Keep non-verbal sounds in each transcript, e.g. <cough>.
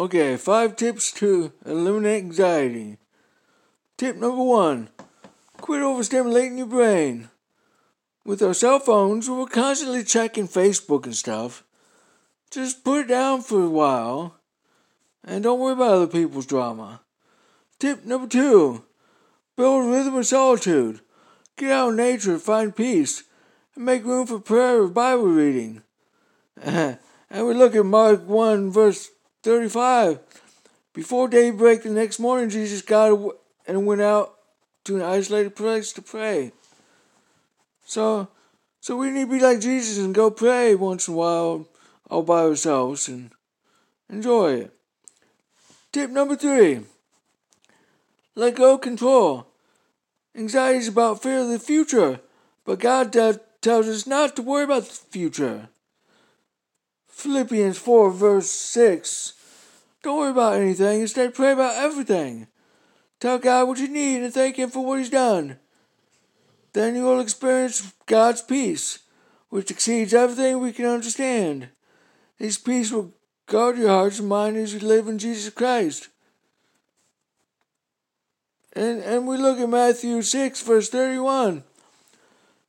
Okay, five tips to eliminate anxiety. Tip number one quit overstimulating your brain. With our cell phones, we're constantly checking Facebook and stuff. Just put it down for a while and don't worry about other people's drama. Tip number two build rhythm of solitude. Get out in nature, find peace, and make room for prayer or Bible reading. <laughs> and we look at Mark 1, verse 35. Before daybreak the next morning, Jesus got and went out to an isolated place to pray. So, so we need to be like Jesus and go pray once in a while all by ourselves and enjoy it. Tip number three let go of control. Anxiety is about fear of the future, but God does, tells us not to worry about the future. Philippians 4, verse 6. Don't worry about anything, instead, pray about everything. Tell God what you need and thank Him for what He's done. Then you will experience God's peace, which exceeds everything we can understand. His peace will guard your hearts and mind as you live in Jesus Christ. And, and we look at Matthew 6, verse 31.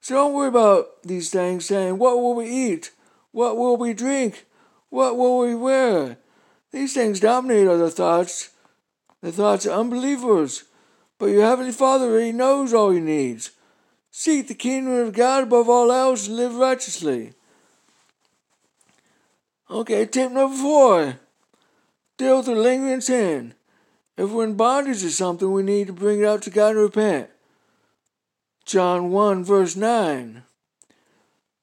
So don't worry about these things, saying, What will we eat? What will we drink? What will we wear? These things dominate other thoughts, the thoughts of unbelievers. But your Heavenly Father, He knows all your needs. Seek the kingdom of God above all else and live righteously. Okay, tip number four deal with the lingering sin. If we're in bondage to something, we need to bring it out to God and repent. John 1, verse 9.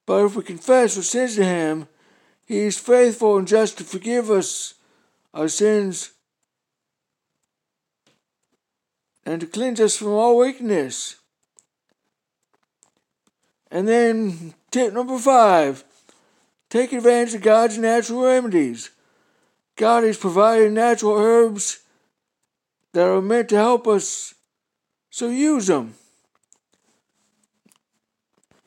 But if we confess our sins to Him, He is faithful and just to forgive us our sins and to cleanse us from all wickedness. And then tip number five take advantage of God's natural remedies. God has provided natural herbs that are meant to help us, so use them.